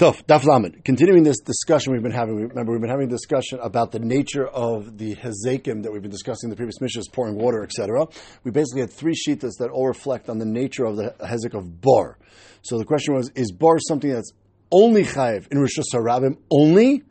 Tough, Daf Lamed. Continuing this discussion we've been having, remember we've been having a discussion about the nature of the hezekim that we've been discussing in the previous missions, pouring water, etc. We basically had three shitas that all reflect on the nature of the hezek of bar. So the question was, is bar something that's only chayiv in Rosh Hashanah only,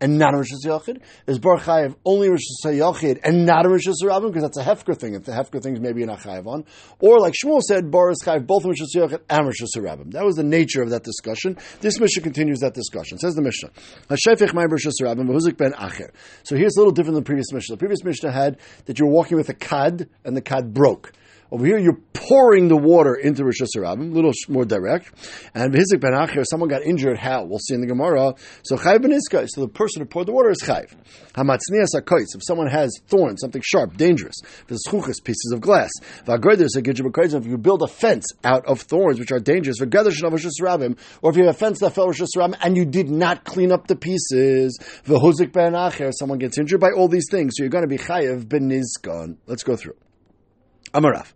and not a Rosh Hashanah Is Bar Chayiv only Rosh Hashanah and not a Rosh Hashanah because that's a Hefker thing. If the Hefker thing is maybe not Chayiv on. Or like Shmuel said, Bar is Chayiv both Rosh Hashanah and Rosh Hashanah That was the nature of that discussion. This Mishnah continues that discussion. Says the Mishnah, Hashefich Ma'im Rosh Hashanah V'huzik ben Acher. So here's a little different than the previous Mishnah. The previous Mishnah had that you're walking with a Kad and the Kad broke. Over here, you're pouring the water into Rosh Hashanah, a little more direct. And Hizik ben Achir, someone got injured. How? We'll see in the Gemara. So Chayv ben. So the person who poured the water is Chayv. Hamatznias Akoitz. If someone has thorns, something sharp, dangerous. V'schuchas, pieces of glass. V'agredir If you build a fence out of thorns, which are dangerous, v'gredir shnav Rosh Hashanah, or if you have a fence that fell Rosh Hashanah and you did not clean up the pieces, v'huzik ben Achir, someone gets injured by all these things. So you're going to be Chayv ben. Let's go through. Amarav.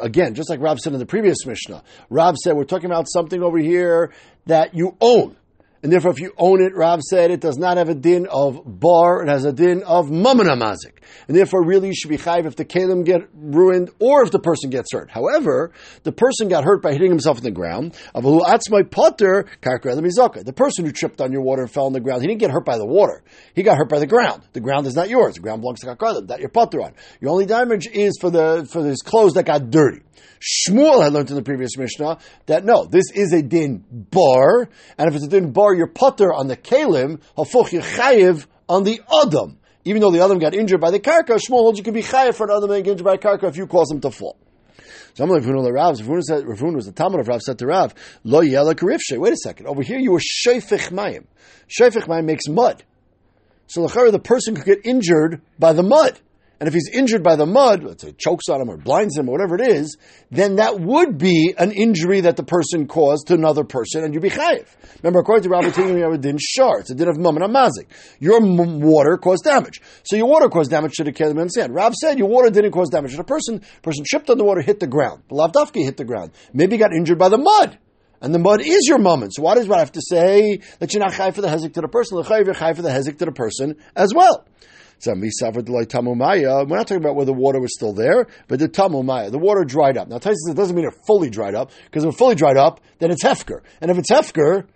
Again, just like Rob said in the previous Mishnah, Rob said we're talking about something over here that you own. And therefore, if you own it, Rav said it does not have a din of bar, it has a din of mamana mazik. And therefore, really, you should be chayiv if the kalim get ruined or if the person gets hurt. However, the person got hurt by hitting himself in the ground. The person who tripped on your water and fell on the ground, he didn't get hurt by the water. He got hurt by the ground. The ground is not yours. The ground belongs to Kakradim. That your potter on. Your only damage is for the for his clothes that got dirty. Shmuel had learned in the previous Mishnah that no, this is a din bar, and if it's a din bar, you're putter on the kalim, hafuch chayiv on the adam. Even though the adam got injured by the karka, Shmuel holds you can be chayiv for an adam getting injured by a karka if you cause him to fall. So I'm like, Ravun Rav. Ravun was the Talmud of Rav said to Rav, Lo yela karifshe. Wait a second. Over here you were sheifich mayim. Sheifich mayim makes mud. So the person could get injured by the mud. And if he's injured by the mud, let's say chokes on him or blinds him or whatever it is, then that would be an injury that the person caused to another person, and you'd be chayiv. Remember, according to Rabbi Tigran, you have a din shar. It's a din of mum and mazik. Your water caused damage. So your water caused damage to the kelim and sand. Rav said your water didn't cause damage to the person. The person tripped on the water, hit the ground. Lavdafki hit the ground. Maybe got injured by the mud. And the mud is your moment. So why does what have to say that you're not chai for the hezek to the person? The you're chai for the hezek to the person as well. We're not talking about whether the water was still there, but the tamumaya, the water dried up. Now, Tyson says it doesn't mean it fully dried up, because if it fully dried up, then it's hefker. And if it's hefker,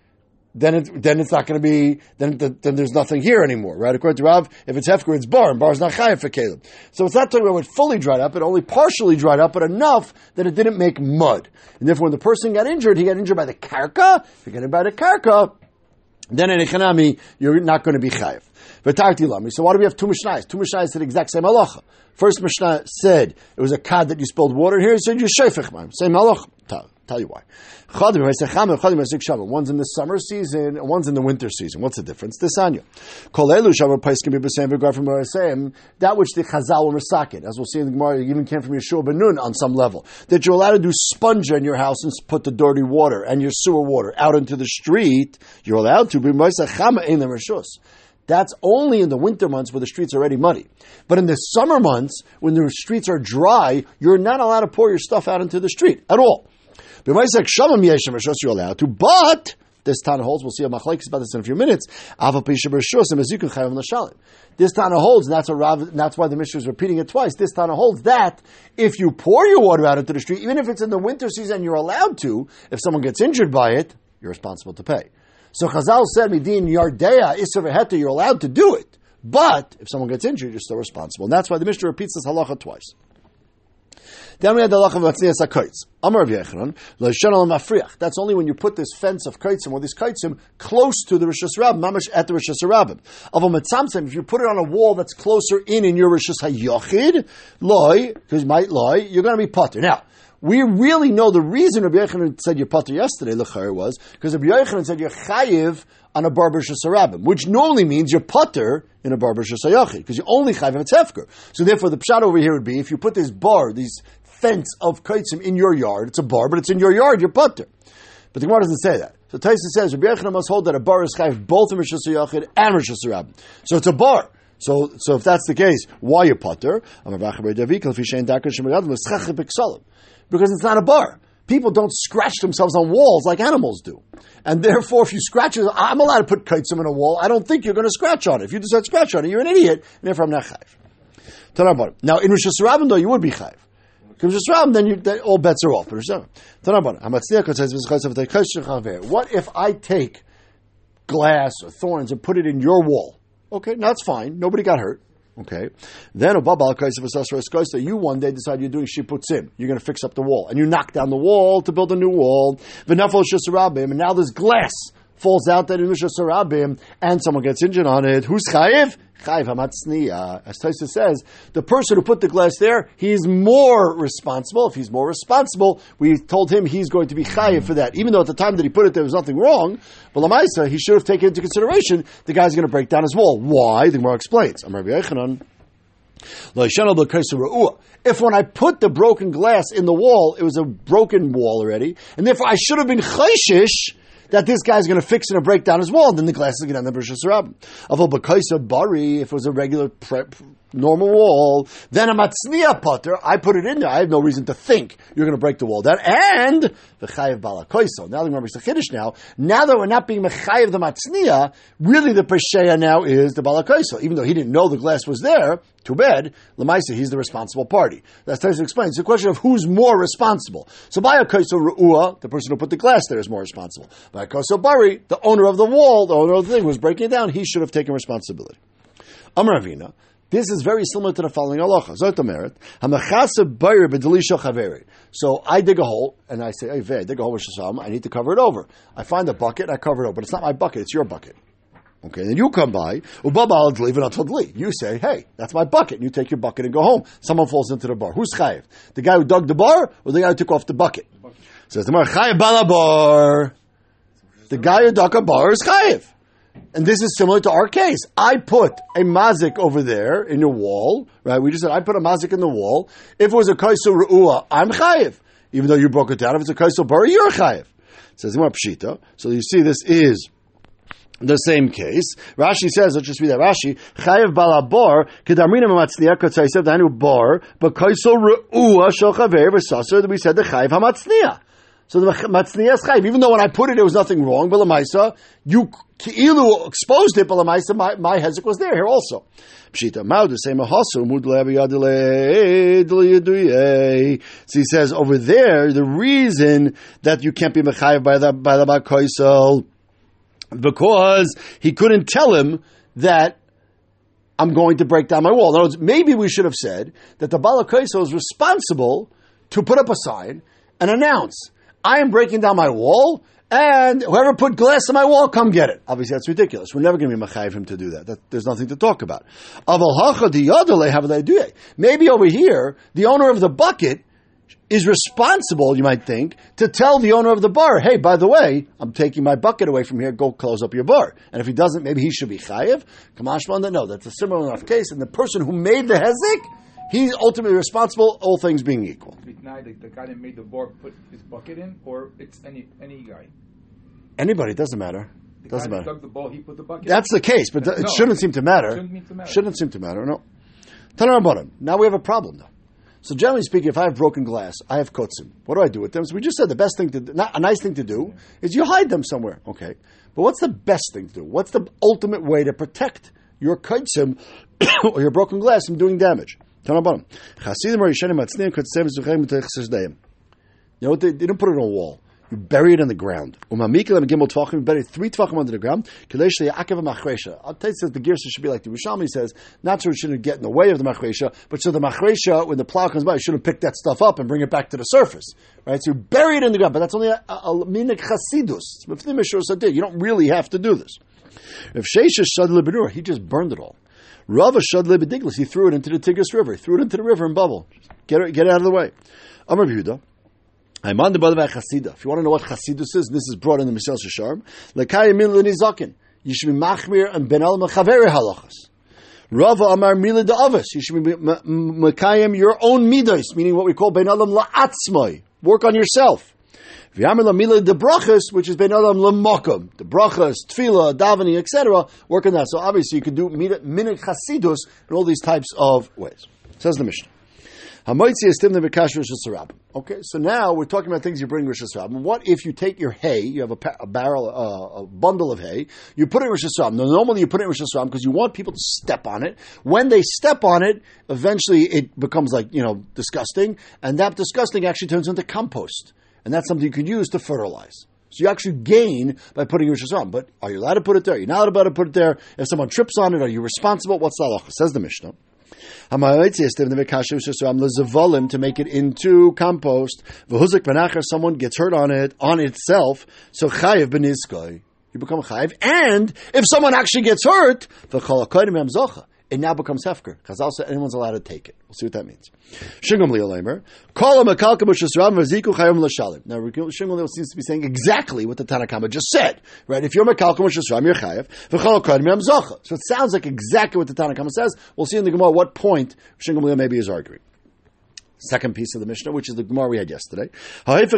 then it, then it's not going to be then then there's nothing here anymore, right? According to Rav, if it's hefker, it's bar, and bar is not chayav for Caleb. So it's not talking about it fully dried up; it only partially dried up, but enough that it didn't make mud. And therefore, when the person got injured, he got injured by the karka. If you get injured by the karka, then in Echanami, you're not going to be chayiv. So why do we have two Mishnahs? Two Mishnahs said the exact same halacha. First Mishnah said it was a kad that you spilled water. Here it said you shayfich. Same halacha. Tell, tell you why. One's in the summer season, one's in the winter season. What's the difference? This. That which the Chazal were masakin, as we'll see in the Gemara, even came from Yeshua ben Nun on some level. That you're allowed to do sponge in your house and put the dirty water and your sewer water out into the street. You're allowed to. That's only in the winter months where the streets are already muddy. But in the summer months, when the streets are dry, you're not allowed to pour your stuff out into the street at all. You're allowed to, but this Tana holds, we'll see a machlekes about this in a few minutes. This Tana holds, and that's, a Rav, that's why the Mishnah is repeating it twice. This Tana holds that if you pour your water out into the street, even if it's in the winter season, you're allowed to. If someone gets injured by it, you're responsible to pay. So Chazal said, Midin Yardea Isser you're allowed to do it. But if someone gets injured, you're still responsible. And that's why the Mishnah repeats this halacha twice. Then we had the halacha of Matznias HaKaitz. Amar V'yechanon, L'shen al mafriach. That's only when you put this fence of kaitzim or these kaitzim close to the Rosh Hashanah, mamash at the Rosh Hashanah. Of a mitzamtzim, if you put it on a wall that's closer in in your Rosh Hashanah, loy, because might lie, you're going to be putter. Now, we really know the reason Rabbi Yochanan said you're pater yesterday, Lechar was, because Rabbi Yochanan said you're chayiv on a barber shasarabim, which normally means you're putter in a barber shasayachi, because you only chayiv it's hefker. So therefore, the pshat over here would be, if you put this bar, these fence of kaitzim in your yard, it's a bar, but it's in your yard, you're putter. But the Gemara doesn't say that. So Taisa says, Rabbi Yochanan must hold that a bar is chayiv both in Rosh Hashanah and Rosh Hashanah. So it's a bar. So, so if that's the case, why you putter? Because it's not a bar. people don't scratch themselves on walls like animals do. And therefore, if you scratch it, I'm allowed to put kaitzim in a wall. I don't think you're going to scratch on it. If you decide to scratch on it, you're an idiot, and therefore I'm not chayiv. Now, in Rosh Hashanah, though, you would be chayiv. Then you, then all bets are off. What if I take glass or thorns and put it in your wall? Okay, that's fine. Nobody got hurt. Okay. Then you one day decide you're doing shiputzim. You're going to fix up the wall. And you knock down the wall to build a new wall. And now there's glass falls out that in Sarabim and someone gets injured on it. Who's chayiv? Chayiv hamatzniya. Uh, as Taisa says, the person who put the glass there, he's more responsible. If he's more responsible, we told him he's going to be chayiv for that. Even though at the time that he put it, there was nothing wrong. But Lamaisa, he should have taken into consideration the guy's going to break down his wall. Why? The Gemara explains. I'm Rabbi Yochanan. If when I put the broken glass in the wall, it was a broken wall already, and therefore I should have been chayshish that this guy's going to fix and break down his wall, then the glass is going to end up Rosh Hashanah. Bari, if it was a regular prep, normal wall, then a matzniya putter, I put it in there. I have no reason to think you're going to break the wall down. And the chayiv balakoiso. Now Gemara the chiddush now. Now that we're not being mechayiv the matzniya, really the pesheya now is the balakoiso. Even though he didn't know the glass was there, too bad. Lemaisa, he's the responsible party. That's to explain. It's a question of who's more responsible. So balakoiso ru'ua, the person who put the glass there, is more responsible. Balakoiso bari, the owner of the wall, the owner of the thing, was breaking it down. He should have taken responsibility. Amravina. This is very similar to the following halacha. Zotameret, hamachasa bayir b'delisha chaveri. So I dig a hole and I say, hey, I dig a hole with shasam. I need to cover it over. I find a bucket. and I cover it over, but it's not my bucket. It's your bucket. Okay, then you come by, Uh baba al-evli. you say, hey, that's my bucket. And you take your bucket and go home. Someone falls into the bar. Who's chayiv? The guy who dug the bar or the guy who took off the bucket? Says the chayiv balabar. The guy who dug a bar is chayiv. And this is similar to our case. I put a mazik over there in your wall, right? We just said I put a mazik in the wall. If it was a kaisul ru'ua, I'm chayiv. Even though you broke it down, if it's a kaisul bar, you're chayiv. says pshita. So you see, this is the same case. Rashi says, let's just read that. Rashi, chayiv balabor, kedamrina mamatzniya kotzaisev danu bar, but kaisul ru'ua shel chaver v'sasar, we said the chayiv hamatzniya. So the matzniya is chayiv. Even though when I put it, there was nothing wrong, but lamaisa, you Ki'ilu exposed it, but Lamaisa, my, my hezek was there here also. Pshita Maudu say Mahasu So he says over there, the reason that you can't be mechayiv by the by the Bakoisel, because he couldn't tell him that I'm going to break down my wall. In other words, maybe we should have said that the Balakoisel is responsible to put up a sign and announce, I am breaking down my wall and whoever put glass on my wall, come get it. Obviously, that's ridiculous. We're never going to be machayiv him to do that. that. There's nothing to talk about. Maybe over here, the owner of the bucket is responsible, you might think, to tell the owner of the bar, hey, by the way, I'm taking my bucket away from here, go close up your bar. And if he doesn't, maybe he should be chayiv. Kamashman, no, that's a similar enough case. And the person who made the hezek, he's ultimately responsible, all things being equal. The, the guy that made the bar put his bucket in, or it's any any guy? Anybody, it doesn't matter. The doesn't guy matter. Dug the ball, he put the bucket. That's the case, but th- it shouldn't seem to matter. Shouldn't seem to matter. Shouldn't seem to matter. No. Tanarabanan. Now we have a problem though. So generally speaking, if I have broken glass, I have kotzim. What do I do with them? So we just said the best thing to do, not a nice thing to do, is you hide them somewhere. Okay. But what's the best thing to do? What's the ultimate way to protect your kotzim or your broken glass from doing damage? Are yishanim kotzim zuchem mitech You know what? They, they didn't put it on a wall. You bury it in the ground. Umamikilim gimel tvachim. You bury three tvachim under the ground. Kadesh le'akev machresha. I'll tell you that the girsa should be like the Yerushalmi says. Not so it shouldn't get in the way of the machresha, but so the machresha, when the plow comes by, shouldn't pick that stuff up and bring it back to the surface. Right? So you bury it in the ground, but that's only a, a, a minik chasidus. You don't really have to do this. If Shesha shad he just burned it all. Rava shad lebediglis, he threw it into the Tigris River. He threw it into the river in bubble. Get it, get it out of the way. Amar Yehuda. I'm on the of Chasida. If you want to know what Chasidus is, this is brought in the Mesilas Yesharim. Lekayim min l'nizakin. You should be machmir and ben al machaveri halachas. Rava Amar Mila Da'avas. You should be Mekayim your own midos, meaning what we call Ben Alam La'atzmai. Work on yourself. V'yamar La Mila De Brachas, which is Ben Alam La'makom. The Brachas, Tfila, Davening, etc. Work on that. So obviously you can do Minute Chasidus in all these types of ways. Says the Mishnah. Okay, so now we're talking about things you bring Rosh Hashanah. What if you take your hay, you have a, pa- a barrel, uh, a bundle of hay, you put it in Rosh Hashanah. Now, normally you put it in Rosh Hashanah because you want people to step on it. When they step on it, eventually it becomes like, you know, disgusting, and that disgusting actually turns into compost. And that's something you can use to fertilize. So you actually gain by putting Rosh Hashanah. But are you allowed to put it there? You're not allowed to put it there. If someone trips on it, are you responsible? What's the halacha? Says the Mishnah. To make it into compost, someone gets hurt on it on itself, so chayiv benizkoi. You become chayiv, and if someone actually gets hurt, it now becomes hefker. Chazal said anyone's allowed to take it. We'll see what that means. Shingam li'olemer. Ha-mekalka b'shesram v'ziku chayom l'shalim. Now, Shingam seems to be saying exactly what the Tanakama just said. Right? If you're mekalka b'shesram, you're chayiv. V'chol. So it sounds like exactly what the Tanakama says. We'll see in the Gemara what point Shingam maybe is arguing. Second piece of the Mishnah, which is the Gemara we had yesterday. If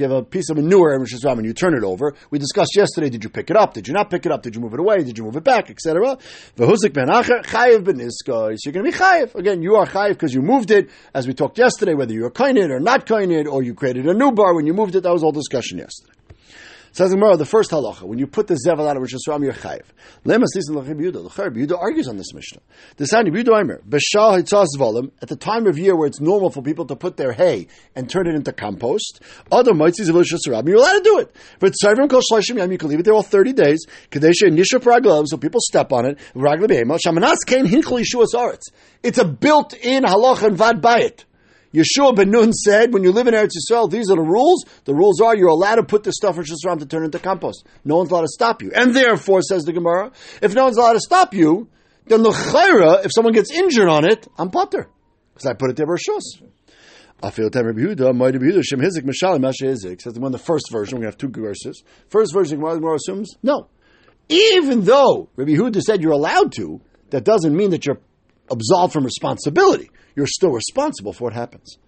you have a piece of manure in Rosh Hashanah and you turn it over, we discussed yesterday, did you pick it up? Did you not pick it up? Did you move it away? Did you move it back? Etc. So you're going to be chayiv. Again, you are chayiv because you moved it, as we talked yesterday, whether you are kainid or not kainid, or you created a new bar when you moved it. That was all discussion yesterday. Says the Gemara, the first halacha, when you put the zevel out of Rosh Hashanah, you're chayiv. Lemas lisan l'chem Yehuda. L'cher Yehuda argues on this Mishnah. The Yehuda Aimer, b'shal hitzas zvolim, at the time of year where it's normal for people to put their hay and turn it into compost, other mitzvahs of Rosh Hashanah, you're allowed to do it. But tzayvim kol shloshim yam, you can leave it there all 30 days, kadesha nishap raglav, so people step on it, raglav behema, shamanas kain hinchel yishuas aretz. It's a built-in halacha and vad bayit. Yeshua ben Nun said, when you live in Eretz Yisrael, these are the rules. The rules are you're allowed to put the stuff in Shusram to turn into compost. No one's allowed to stop you. And therefore, says the Gemara, if no one's allowed to stop you, then the chayra, if someone gets injured on it, I'm potter. Because I put it there Rishus. I feel Rabbi Yehuda, Mighty Yehuda, Shem Hizik, Mishalim, Masha Hizik. Says the one, the first version, we're going to have two verses. First version, Gemara assumes, no. Even though Rabbi Yehuda said you're allowed to, that doesn't mean that you're absolved from responsibility you're still responsible for what happens.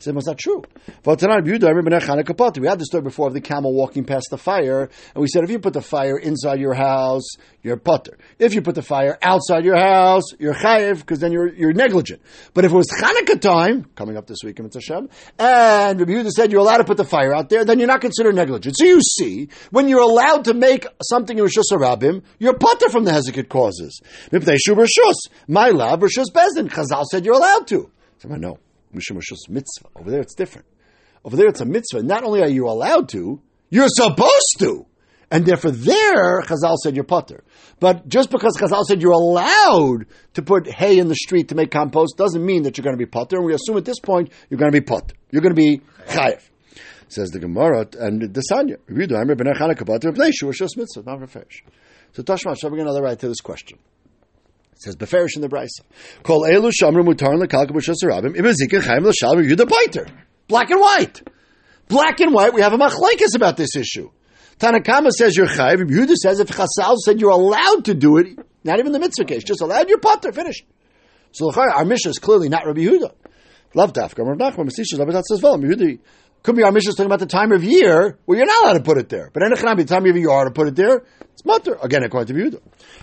Said, was that true? We had the story before of the camel walking past the fire, and we said if you put the fire inside your house, you're putter. If you put the fire outside your house, you're chayiv, because then you're, you're negligent. But if it was Hanukkah time, coming up this week in Hashem, and Rabbi Yehuda said you're allowed to put the fire out there, then you're not considered negligent. So you see, when you're allowed to make something in Rosh Hashanah, you're putter from the hezekut causes. My love, Rosh Bezdin. Chazal said you're allowed to. So I know. Mishum mitzvah. Over there, it's different. Over there, it's a mitzvah. Not only are you allowed to, you're supposed to. And therefore, there, Chazal said you're putter. But just because Chazal said you're allowed to put hay in the street to make compost doesn't mean that you're going to be putter. And we assume at this point you're going to be putter. You're going to be chayiv. Says the Gemara and the Sanya. So Tashma, shall we get another right to this question? Says beferish in the brisa. Kol elu shamru mutar lekalka b'shasarabim ibezika chayim l'shalom yuda paiter. Black and white. Black and white. We have a machlekes about this issue. Tanakama says you're chayiv. Yehuda says if Chasal said you're allowed to do it, not even the mitzvah case, just allowed, you're pater. Finished. So our mission is clearly not Rabbi Yehuda. Love dafka. Rav Nachman Masisha Labadat says well. Yehuda could be our mission is talking about the time of year where you're not allowed to put it there. But Enochanami, the time of year you are to put it there, it's mutter. Again, according to Yehuda.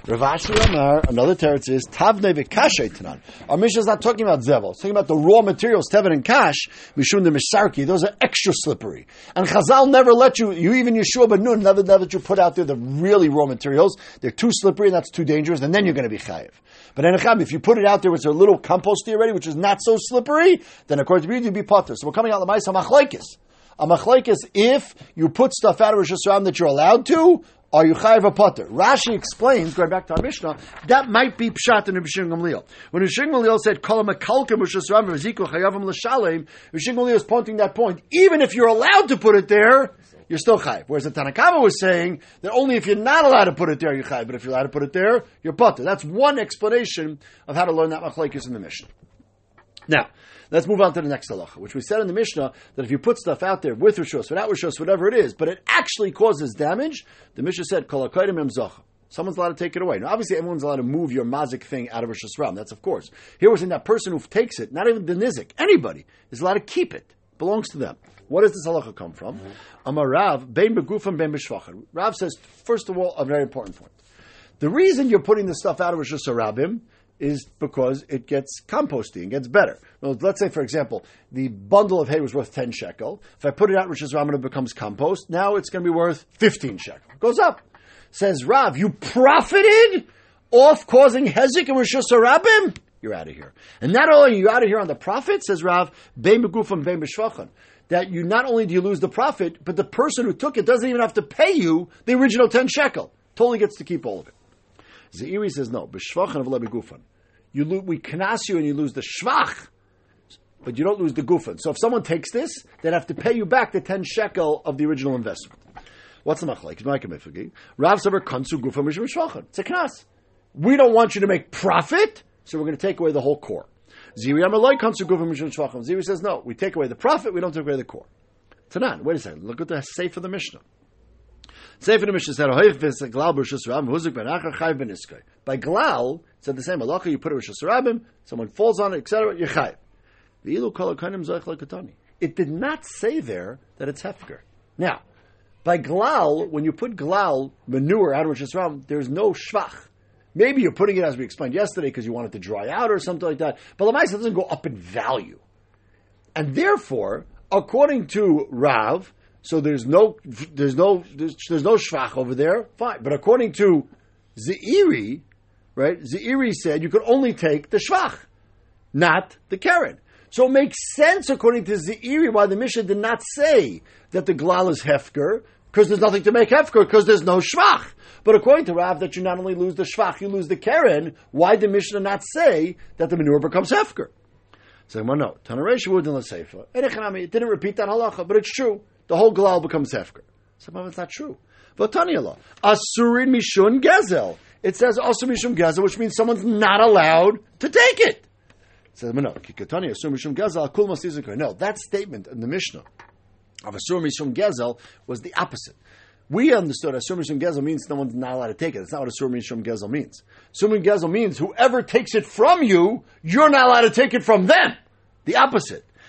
Rav Ashi Amar, another teretz is Tavne v'kashay tanan. Our mission is not talking about zevel. It's talking about the raw materials, tevet and kash, mishun the misarki. Those are extra slippery. And Chazal never let you, you even Yeshua ben Nun, never, never let you put out there the really raw materials. They're too slippery and that's too dangerous, and then you're going to be chayiv. But Enochanami, if you put it out there with a little compost already, which is not so slippery, then according to Yehuda, you'd be potter. So we're coming out the Maisa Machlaikis. A machlaikis, if you put stuff out of Rosh Hashanah that you're allowed to, are you chayiv a potter? Rashi explains, going back to our Mishnah, that might be pshat in Rishon Gamliel. When Rishon Gamliel said, "Kol makalkim Rosh Hashanah v'zikul chayavim l'shalem," Rishon Gamliel is pointing that point. Even if you're allowed to put it there, you're still chayiv. Whereas the Tanakama was saying that only if you're not allowed to put it there, you're chayiv. But if you're allowed to put it there, you're potter. That's one explanation of how to learn that machlaikis in the Mishnah. Now, let's move on to the next halacha, which we said in the Mishnah that if you put stuff out there with rishos, without rishos, whatever it is, but it actually causes damage, the Mishnah said, kol Someone's allowed to take it away. Now, obviously, everyone's allowed to move your mazik thing out of Rosh Hashanah. That's of course. Here we're saying that person who takes it, not even the nizik, anybody, is allowed to keep it. Belongs to them. What does this halacha come from? Mm-hmm. Amar Rav, bein begufam bein b'shvachim. Rav says, first of all, a very important point. The reason you're putting the stuff out of Rosh Hashanah is because it gets composting, gets better. Well, let's say, for example, the bundle of hay was worth 10 shekel. If I put it out, Rosh Hashanah, it becomes compost. Now it's going to be worth 15 shekel. Goes up. Says Rav, you profited off causing hezek and Rosh Hashanah? You're out of here. And not only are you out of here on the profit, says Rav, bein b'shvachan, that you not only do you lose the profit, but the person who took it doesn't even have to pay you the original 10 shekel. Totally gets to keep all of it. Zeiri says no. B'shvachan of lebegufan. You lo- we knas you and you lose the shvach, but you don't lose the gufan. So if someone takes this, they'd have to pay you back the ten shekel of the original investment. What's the machlek? Rav saver kansu gufan mishum shvachan. It's a knas. We don't want you to make profit, so we're going to take away the whole core. Ziri amaloi kansu gufan mishum shvachan. Ziri says no. We take away the profit. We don't take away the core. Tanan. Wait a second. Look at the safe of the Mishnah. Sefer Mishnah said, "Hoyich vis glal b'rishus rabim huzik ben achar chayv ben iskay." By glal, said the same halacha. You put a rishus rabim, someone falls on it, etc. You chayv. V'ilu kol akanim zoich lekatani. It did not say there that it's hefker. Now, by glal, when you put glal manure out of rishus rabim, there's no shvach. Maybe you're putting it as we explained yesterday because you want it to dry out or something like that. But Lamais doesn't go up in value, and therefore, according to Rav. So there's no, there's no, there's, there's no shvach over there. Fine, but according to Zeiri, right? Zeiri said you could only take the shvach, not the keren. So it makes sense according to Zeiri why the Mishnah did not say that the glal is hefker because there's nothing to make hefker because there's no shvach. But according to Rav, that you not only lose the shvach, you lose the keren. Why did Mishnah not say that the manure becomes hefker? So well, no, Tanaresh wouldn't say It didn't repeat that halacha, but it's true the whole galal becomes hefker. Somehow it's not true. V'tani Asurin mishun gezel. It says asur mishum gezel, which means someone's not allowed to take it. It says no, kikatani mishum gezel. No, that statement in the Mishnah of asur mishum gezel was the opposite. We understood asur mishum gezel means someone's not allowed to take it. That's not what asur mishum gezel means. Asur mishum gezel means whoever takes it from you, you're not allowed to take it from them. The opposite.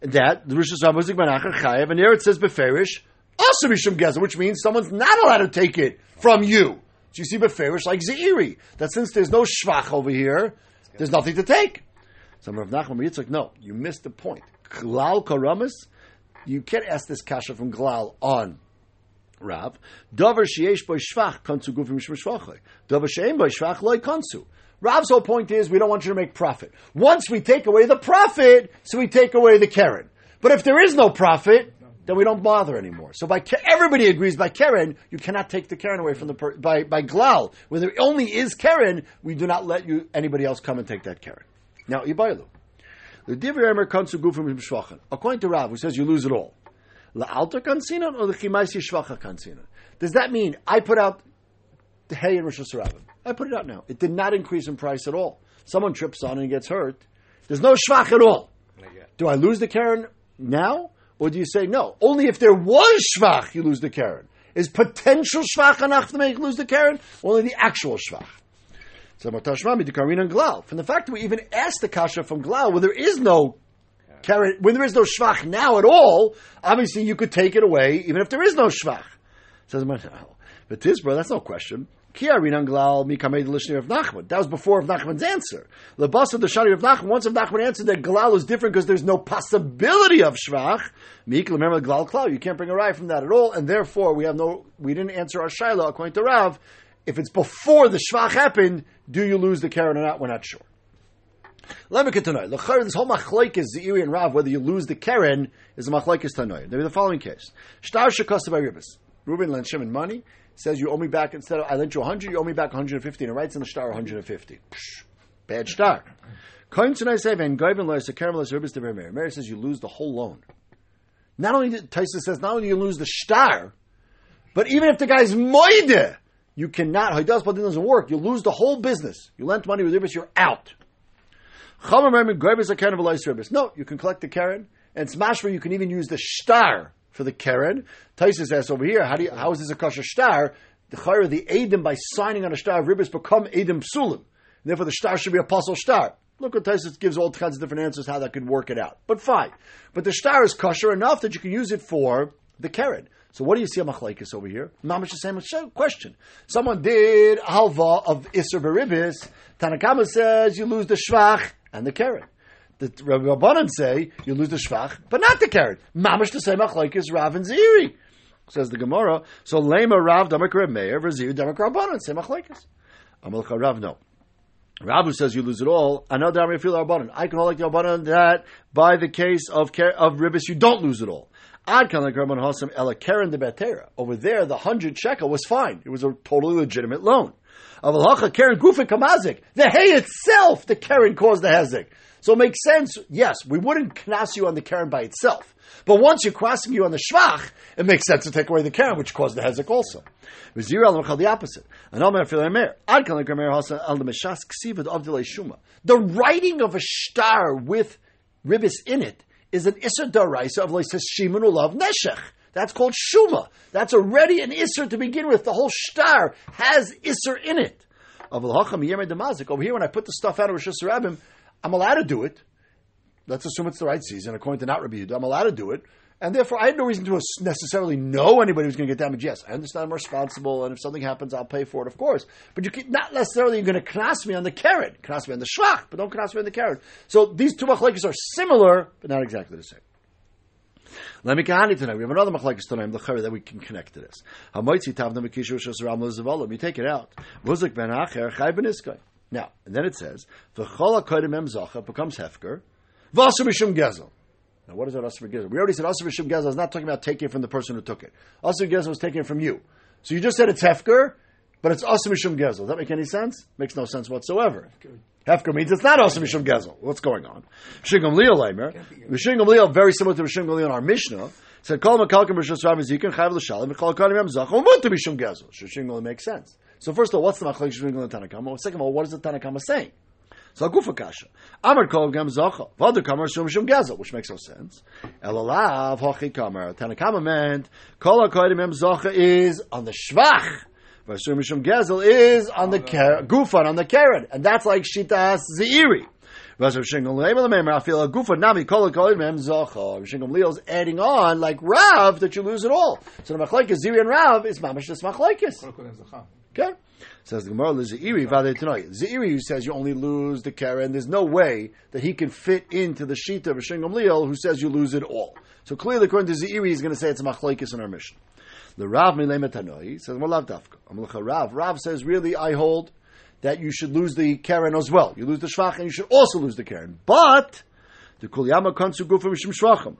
that the Rosh Hashanah Manacher Chayev, and there it says Beferish, also Mishum Gezer, which means someone's not allowed to take it from you. So you see Beferish like Zeiri, that since there's no Shvach over here, there's nothing to take. Some of Nachman Yitzchak, no, you missed the point. Glal Karamas, you can't ask this kasha from Glal on Rav. Dover sheyesh boy shvach kansu gufim shmashvachai. Dover sheim boy shvach loy kansu. Rav's whole point is we don't want you to make profit. Once we take away the profit, so we take away the Karen. But if there is no profit, then we don't bother anymore. So by everybody agrees by Karen, you cannot take the Karen away from the per, by by glal. Where there only is Karen, we do not let you anybody else come and take that Karen. Now ibaylu. The divrei kansu gufim shvachan. According to Rav, who says you lose it all. La alta kansinan or the chimaisi shvacha kansinan. Does that mean I put out the hay in Rosh Hashanah? I put it out now. It did not increase in price at all. Someone trips on it and gets hurt. There's no shvach at all. Do I lose the Karen now? Or do you say no? Only if there was shvach, you lose the Karen. Is potential shvach enough to make lose the Karen? Only the actual shvach. So Matashmami the Karin and Glal. From the fact that we even asked the kasha from Glau where there is no Karen, when there is no shvach now at all, obviously you could take it away even if there is no shvach. Says but Tizbra, that's no question. That was before of Nachman's answer. The bus of the Shari of Nachman, once of Nachman answered that Galal is different because there's no possibility of Shvach, Meek, remember Galal Klau, you can't bring a rye from that at all, and therefore we have no, we didn't answer our Shiloh according to Rav. If it's before the Shvach happened, do you lose the Karen or not? We're not sure. Let me continue. This whole machlokes Zeiri and Rav, whether you lose the Karen, is a machlokes tanoy. There be the following case: Shtar by Ribis. Reuben lent Shimon money says you owe me back instead of I lent you 100, you owe me back 150, and it writes in the star 150. Psh, bad star. Mary. Says you lose the whole loan. Not only Taisa says not only you lose the star, but even if the guy's moide, you cannot. He does, but it doesn't work. You lose the whole business. You lent money with Ribis, you're out. No, you can collect the Karen, and it's mashma, you can even use the star for the Karen. Taisus asks over here, how, do you, how is this a kosher star? The chayra, the Adim, by signing on a star of Ribbis, become Adim Psulim. Therefore, the star should be a puzzle star. Look what Taisus gives all kinds of different answers how that could work it out. But fine. But the star is kosher enough that you can use it for the Karen. So what do you see a machlaikis over here? Mamash the same question. Someone did halva of Isser Beribis. Tanakama says you lose the shvach and the Karen. The Rabbanan say you lose the shvach, but not the Karen. Mamash the same machlaikis Rav and Ziri. Says the Gemara. So lema Rav damak Reb Meir v'Ziri damak Rabbanan same machlaikis. Amalcha Rav no. Rabu says you lose it all. Another Amir feel Rabbanan. I can hold like the Rabbanan that by the case of of ribis you don't lose it all. Ad kan Rabban Hasam ela keren de betera. Over there, the hundred shekel was fine. It was a totally legitimate loan. Avalacha keren gufa kamazik. The hay itself, the keren caused the hezek. So it makes sense. Yes, we wouldn't cross you on the Karen by itself. But once you're crossing you on the shvach, it makes sense to take away the Karen, which caused the hezek also. The opposite. The writing of a star with ribis in it is an Isser Daraisa of Leises Shimon Ulav Neshech. That's called Shuma. That's already an Isser to begin with. The whole star has Isser in it. Over here, when I put the stuff out of Rosh Hashanah, I'm allowed to do it. Let's assume it's the right season, according to not Rabbi Yehuda. I'm allowed to do it. And therefore, I had no reason to necessarily know anybody who's going to get damaged. Yes, I understand I'm responsible, and if something happens, I'll pay for it, of course. But you can, not necessarily you're going to knas me on the carrot, knas me on the shvach, but don't knas me on the carrot. So these two machlekes are similar, but not exactly the same. Let me kahani tonight. We have another machlekes tonight, the that we can connect to this. You take it out. Ben acher chay Now, and then it says, v'chol hakodim em becomes hefker, v'asu mishum gezel. Now, what is that Asr Gezel? We already said Asr Shim Gezel is not talking about taking it from the person who took it. Asr Gezel was taking it from you. So you just said it's Hefker, but it's Asr Mishum Gezel. Does that make any sense? Makes no sense whatsoever. Hefker means it's not Asr Mishum Gezel. What's going on? Shingam Leo Leimer. Shingam Leo, very similar to Shingam Leo in our Mishnah, said, Kol Makalkim Rishos Rav Zikin Chayv L'Shalim Kol Kalim Yam Zach Umut to Mishum Gezel. Shingam makes sense. So first of all, what's the Machlek Shingam Tanakama? Second of all, what is the Tanakama saying? So gufa kasha. Amar kol gam zacha. Vada kamar shum shum gazel, which makes no sense. Elalav hochi kamar. Tanakama meant kol hakodim em zacha is on the shvach. Vasur mishum gazel is on the gufa on the karen, and that's like shitas zeiri. Vasur shingam leimel memer. I feel a gufa nami kol hakodim em zacha. Shingam adding on like Rav that you lose it all. So the machlekes ziri and Rav is mamash this machlekes. Okay. Says the Gemara, Zeiri Vadetanoi. Zeiri who says you only lose the Karen, there's no way that he can fit into the Shita of Shingam Leal who says you lose it all. So clearly, according to Zeiri, he's going to say it's a machlaikis in our mission. The Rav Milemetanoi says, Well, Dafka. Rav. Rav says, really, I hold that you should lose the Karen as well. You lose the Shvach and you should also lose the Karen. But, the Kulyama Kansu Gufa Mishim Shvachim.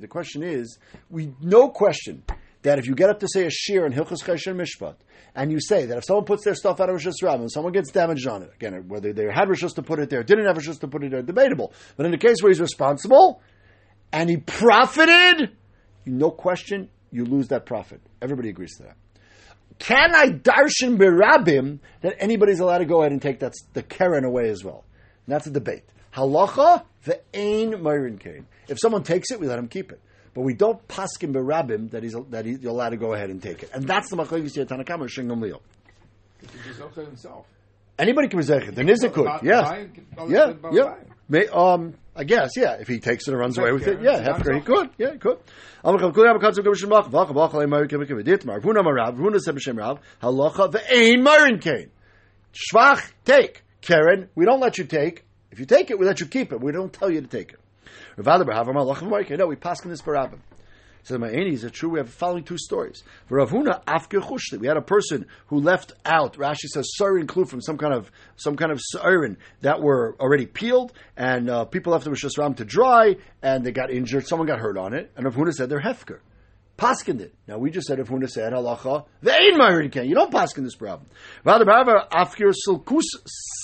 The question is, we no question that if you get up to say a shir in Hilchus Chesher Mishpat, and you say that if someone puts their stuff out of Rishus Rav and someone gets damaged on it, again, whether they had Rishus to put it there, didn't have Rishus to put it there, debatable. But in the case where he's responsible, and he profited, no question, you lose that profit. Everybody agrees to that. Can I darshan berabim that anybody's allowed to go ahead and take that, the Karen away as well? And that's a debate. Halacha, the ain myrin kain. If someone takes it, we let him keep it. But we don't paskin berabim that he's that he's allowed to go ahead and take it, and that's the machlekes here Tanakama Shingam Leo. himself. Anybody can be The Nizik could, yes, yeah, yeah. May, um, I guess, yeah. If he takes it and runs away with it, yeah, Hefker, he could, yeah, he could. Shvach, take. Karen, we don't let you take. If you take it, we let you keep it. We don't tell you to take it. No, we pass in this barabim. So the Ma'ani is it true? We have the following two stories. For Chushli, we had a person who left out. Rashi says siren clue from some kind of some kind of siren that were already peeled, and uh, people left the Rosh to dry, and they got injured. Someone got hurt on it, and Rav Huna said they're hefker. Paskin it. Now we just said if Huna said halacha, the ain myrin can. You don't paskin this problem. Rather, afkir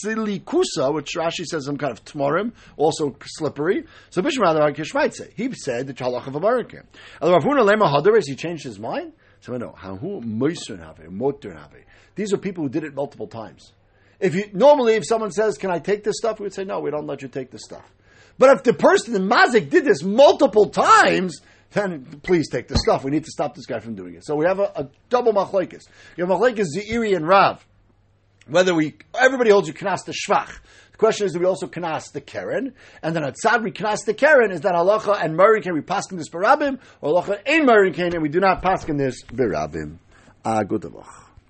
silikusa, which Rashi says some kind of tmorim, also slippery. So Bishop rather might say he said the halacha of a myrin can. Although Rav Huna lema hadaris, he changed his mind. So who moisun have have. These are people who did it multiple times. If you normally, if someone says, "Can I take this stuff?" we would say, "No, we don't let you take this stuff." But if the person, the mazik, did this multiple times, then please take the stuff. We need to stop this guy from doing it. So we have a, a double machlekes. You have machlekes Zeiri and Rav. Whether we, everybody holds you kanas the shvach. The question is, do we also kanas the keren? And then at we kanas the keren. Is that halacha and Murray can we paskin this barabim? Or halacha ain't Murray can and we do not paskin this barabim? Ah, good